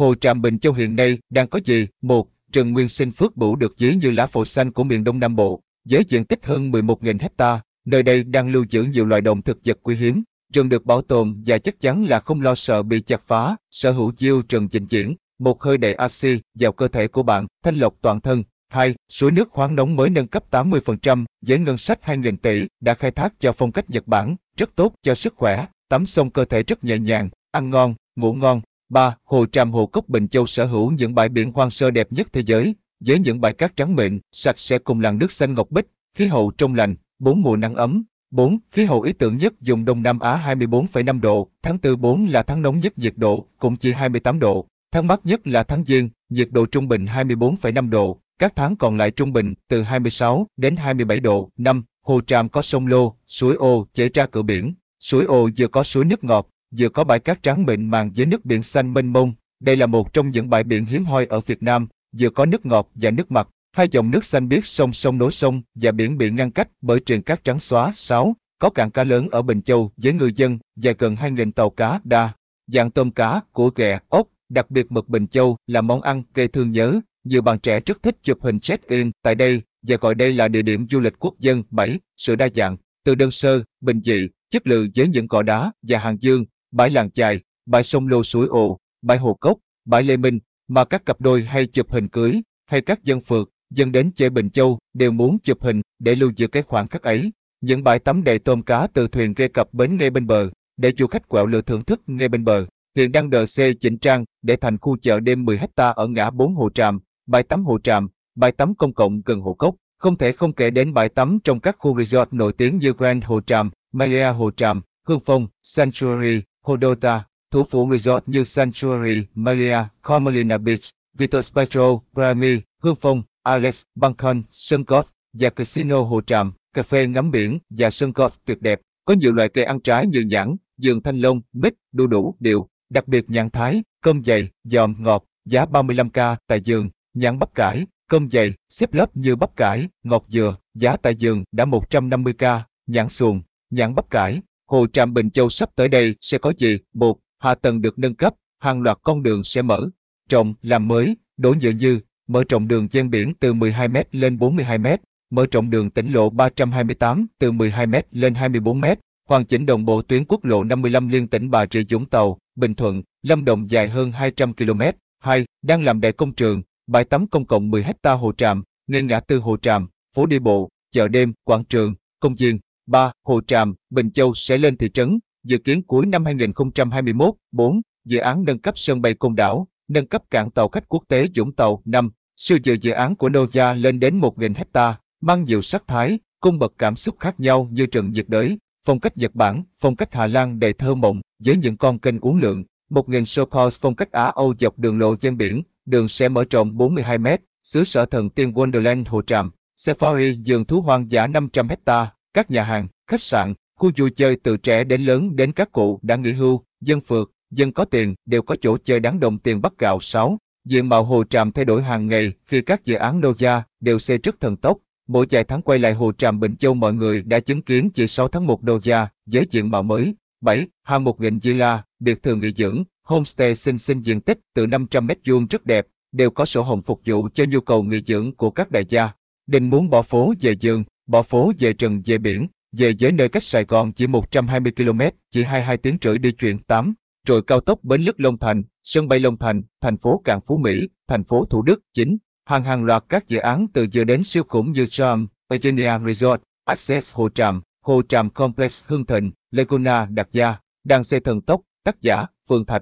Hồ Tràm Bình Châu hiện nay đang có gì? Một, Trần nguyên sinh phước bửu được ví như lá phổi xanh của miền Đông Nam Bộ, với diện tích hơn 11.000 hecta. Nơi đây đang lưu giữ nhiều loài động thực vật quý hiếm. Rừng được bảo tồn và chắc chắn là không lo sợ bị chặt phá, sở hữu diêu trần trình diễn, một hơi đầy axi vào cơ thể của bạn, thanh lọc toàn thân. 2. Suối nước khoáng nóng mới nâng cấp 80% với ngân sách 2.000 tỷ đã khai thác cho phong cách Nhật Bản, rất tốt cho sức khỏe, tắm xong cơ thể rất nhẹ nhàng, ăn ngon, ngủ ngon. 3. Hồ Tràm Hồ Cốc Bình Châu sở hữu những bãi biển hoang sơ đẹp nhất thế giới, với những bãi cát trắng mịn, sạch sẽ cùng làn nước xanh ngọc bích, khí hậu trong lành, bốn mùa nắng ấm. 4. Khí hậu ý tưởng nhất dùng Đông Nam Á 24,5 độ, tháng 4 4 là tháng nóng nhất nhiệt độ, cũng chỉ 28 độ. Tháng mát nhất là tháng Giêng, nhiệt độ trung bình 24,5 độ, các tháng còn lại trung bình từ 26 đến 27 độ. 5. Hồ Tràm có sông Lô, suối Ô chảy ra cửa biển. Suối Ô vừa có suối nước ngọt, vừa có bãi cát trắng mịn màng với nước biển xanh mênh mông. Đây là một trong những bãi biển hiếm hoi ở Việt Nam, vừa có nước ngọt và nước mặt. Hai dòng nước xanh biếc sông sông nối sông và biển bị ngăn cách bởi triền cát trắng xóa. 6. Có cảng cá lớn ở Bình Châu với người dân và gần 2.000 tàu cá đa. Dạng tôm cá, của ghẹ, ốc, đặc biệt mực Bình Châu là món ăn gây thương nhớ. Nhiều bạn trẻ rất thích chụp hình check-in tại đây và gọi đây là địa điểm du lịch quốc dân. 7. Sự đa dạng, từ đơn sơ, bình dị, chất lượng với những cỏ đá và hàng dương, bãi làng chài, bãi sông lô suối ồ, bãi hồ cốc, bãi lê minh, mà các cặp đôi hay chụp hình cưới, hay các dân phượt, dân đến chơi Bình Châu đều muốn chụp hình để lưu giữ cái khoảng khắc ấy. Những bãi tắm đầy tôm cá từ thuyền ghe cập bến ngay bên bờ, để du khách quẹo lựa thưởng thức ngay bên bờ. Hiện đang đờ xe chỉnh trang để thành khu chợ đêm 10 hecta ở ngã 4 Hồ Tràm, bãi tắm Hồ Tràm, bãi tắm công cộng gần Hồ Cốc. Không thể không kể đến bãi tắm trong các khu resort nổi tiếng như Grand Hồ Tràm, Maya Hồ Tràm, Hương Phong, Sanctuary, Hodota, thủ phủ resort như Sanctuary, Maria, Carmelina Beach, Vitos Petro, Grammy, Hương Phong, Alex, Bangkok, sân golf và casino Hồ Tràm, cà phê ngắm biển và sân golf tuyệt đẹp. Có nhiều loại cây ăn trái như nhãn, dường thanh long, mít, đu đủ, điều, đặc biệt nhãn thái, cơm dày, giòm, ngọt, giá 35k tại giường, nhãn bắp cải, cơm dày, xếp lớp như bắp cải, ngọt dừa, giá tại giường đã 150k, nhãn xuồng, nhãn bắp cải. Hồ Tràm Bình Châu sắp tới đây sẽ có gì? Một, hạ tầng được nâng cấp, hàng loạt con đường sẽ mở, trồng, làm mới, đổ nhựa như, mở rộng đường ven biển từ 12m lên 42m, mở rộng đường tỉnh lộ 328 từ 12m lên 24m, hoàn chỉnh đồng bộ tuyến quốc lộ 55 liên tỉnh Bà Rịa Vũng Tàu, Bình Thuận, Lâm Đồng dài hơn 200 km. 2. Đang làm đại công trường, bãi tắm công cộng 10 hecta Hồ Tràm, ngay ngã tư Hồ Tràm, phố đi bộ, chợ đêm, quảng trường, công viên. 3. Hồ Tràm, Bình Châu sẽ lên thị trấn, dự kiến cuối năm 2021. 4. Dự án nâng cấp sân bay Côn Đảo, nâng cấp cảng tàu khách quốc tế Dũng Tàu. 5. Siêu dự dự án của Nokia lên đến 1.000 hecta, mang nhiều sắc thái, cung bậc cảm xúc khác nhau như trận nhiệt đới, phong cách Nhật Bản, phong cách Hà Lan đầy thơ mộng, với những con kênh uốn lượn, 1.000 Sopos phong cách Á Âu dọc đường lộ ven biển, đường sẽ mở rộng 42 m, xứ sở thần tiên Wonderland Hồ Tràm, Safari vườn thú hoang dã 500 hecta, các nhà hàng, khách sạn, khu vui chơi từ trẻ đến lớn đến các cụ đã nghỉ hưu, dân phượt, dân có tiền đều có chỗ chơi đáng đồng tiền bắt gạo 6. Diện mạo hồ tràm thay đổi hàng ngày khi các dự án Nokia đều xây rất thần tốc. Mỗi vài tháng quay lại hồ tràm Bình Châu mọi người đã chứng kiến chỉ 6 tháng 1 gia với diện mạo mới. 7. Hàng 1.000 villa, biệt thự nghỉ dưỡng, homestay xinh xinh diện tích từ 500 mét vuông rất đẹp, đều có sổ hồng phục vụ cho nhu cầu nghỉ dưỡng của các đại gia. Đình muốn bỏ phố về giường, bỏ phố về rừng về biển, về với nơi cách Sài Gòn chỉ 120 km, chỉ 22 tiếng rưỡi đi chuyển 8, rồi cao tốc Bến Lức Long Thành, sân bay Long Thành, thành phố Cảng Phú Mỹ, thành phố Thủ Đức 9, hàng hàng loạt các dự án từ giờ đến siêu khủng như Charm, Virginia Resort, Access Hồ Tràm, Hồ Tràm Complex Hương Thịnh, Laguna Đạt Gia, đang xây thần tốc, tác giả, Phương Thạch.